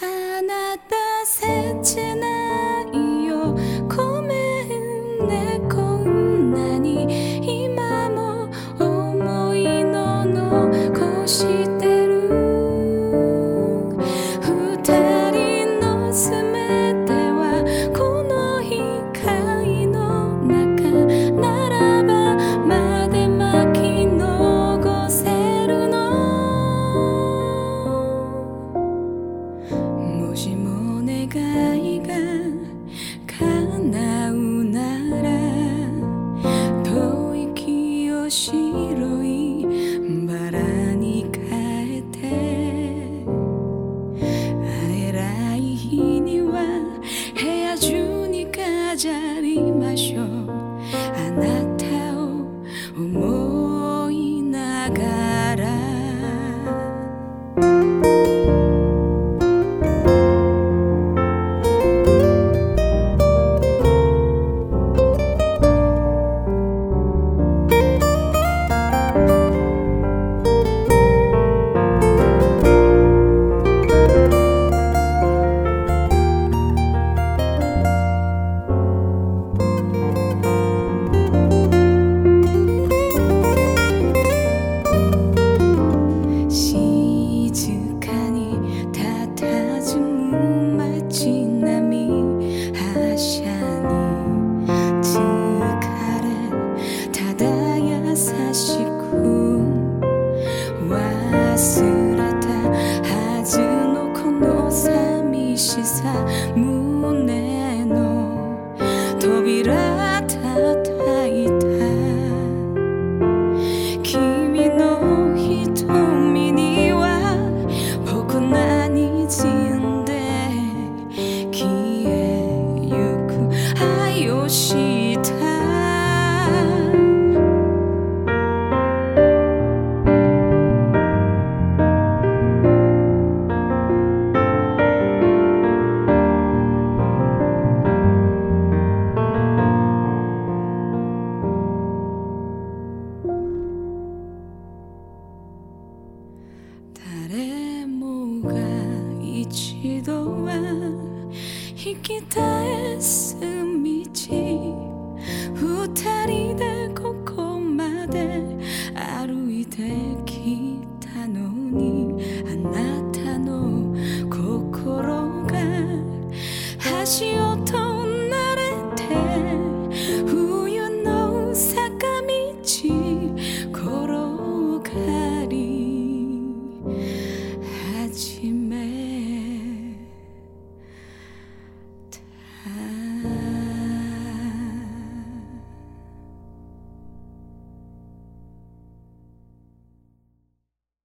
啊。飾りましょうあなたを思いながらさ胸の扉立って一度は引き返す道二人でここまで歩いてきたのにあなたの心が橋音飛れて冬の坂道始め